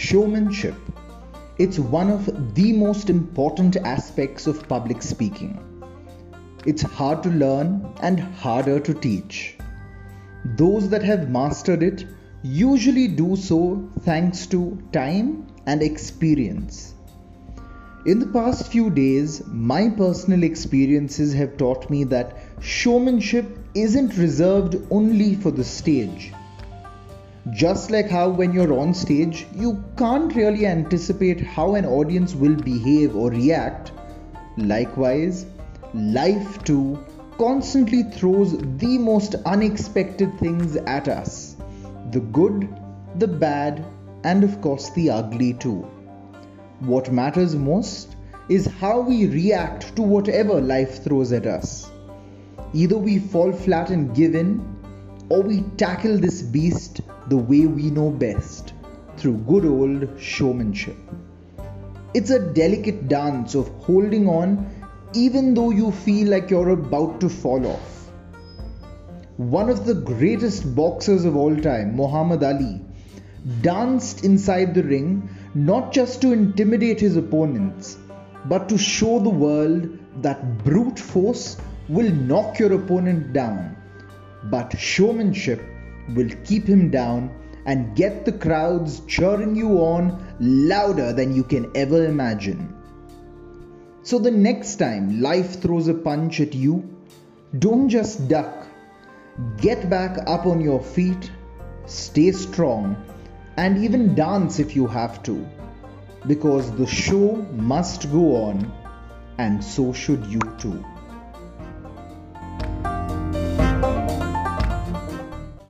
Showmanship. It's one of the most important aspects of public speaking. It's hard to learn and harder to teach. Those that have mastered it usually do so thanks to time and experience. In the past few days, my personal experiences have taught me that showmanship isn't reserved only for the stage. Just like how, when you're on stage, you can't really anticipate how an audience will behave or react, likewise, life too constantly throws the most unexpected things at us the good, the bad, and of course the ugly too. What matters most is how we react to whatever life throws at us. Either we fall flat and give in, or we tackle this beast the way we know best through good old showmanship. It's a delicate dance of holding on even though you feel like you're about to fall off. One of the greatest boxers of all time, Muhammad Ali, danced inside the ring not just to intimidate his opponents, but to show the world that brute force will knock your opponent down, but showmanship will keep him down and get the crowds cheering you on louder than you can ever imagine. So, the next time life throws a punch at you, don't just duck. Get back up on your feet, stay strong, and even dance if you have to. Because the show must go on, and so should you too.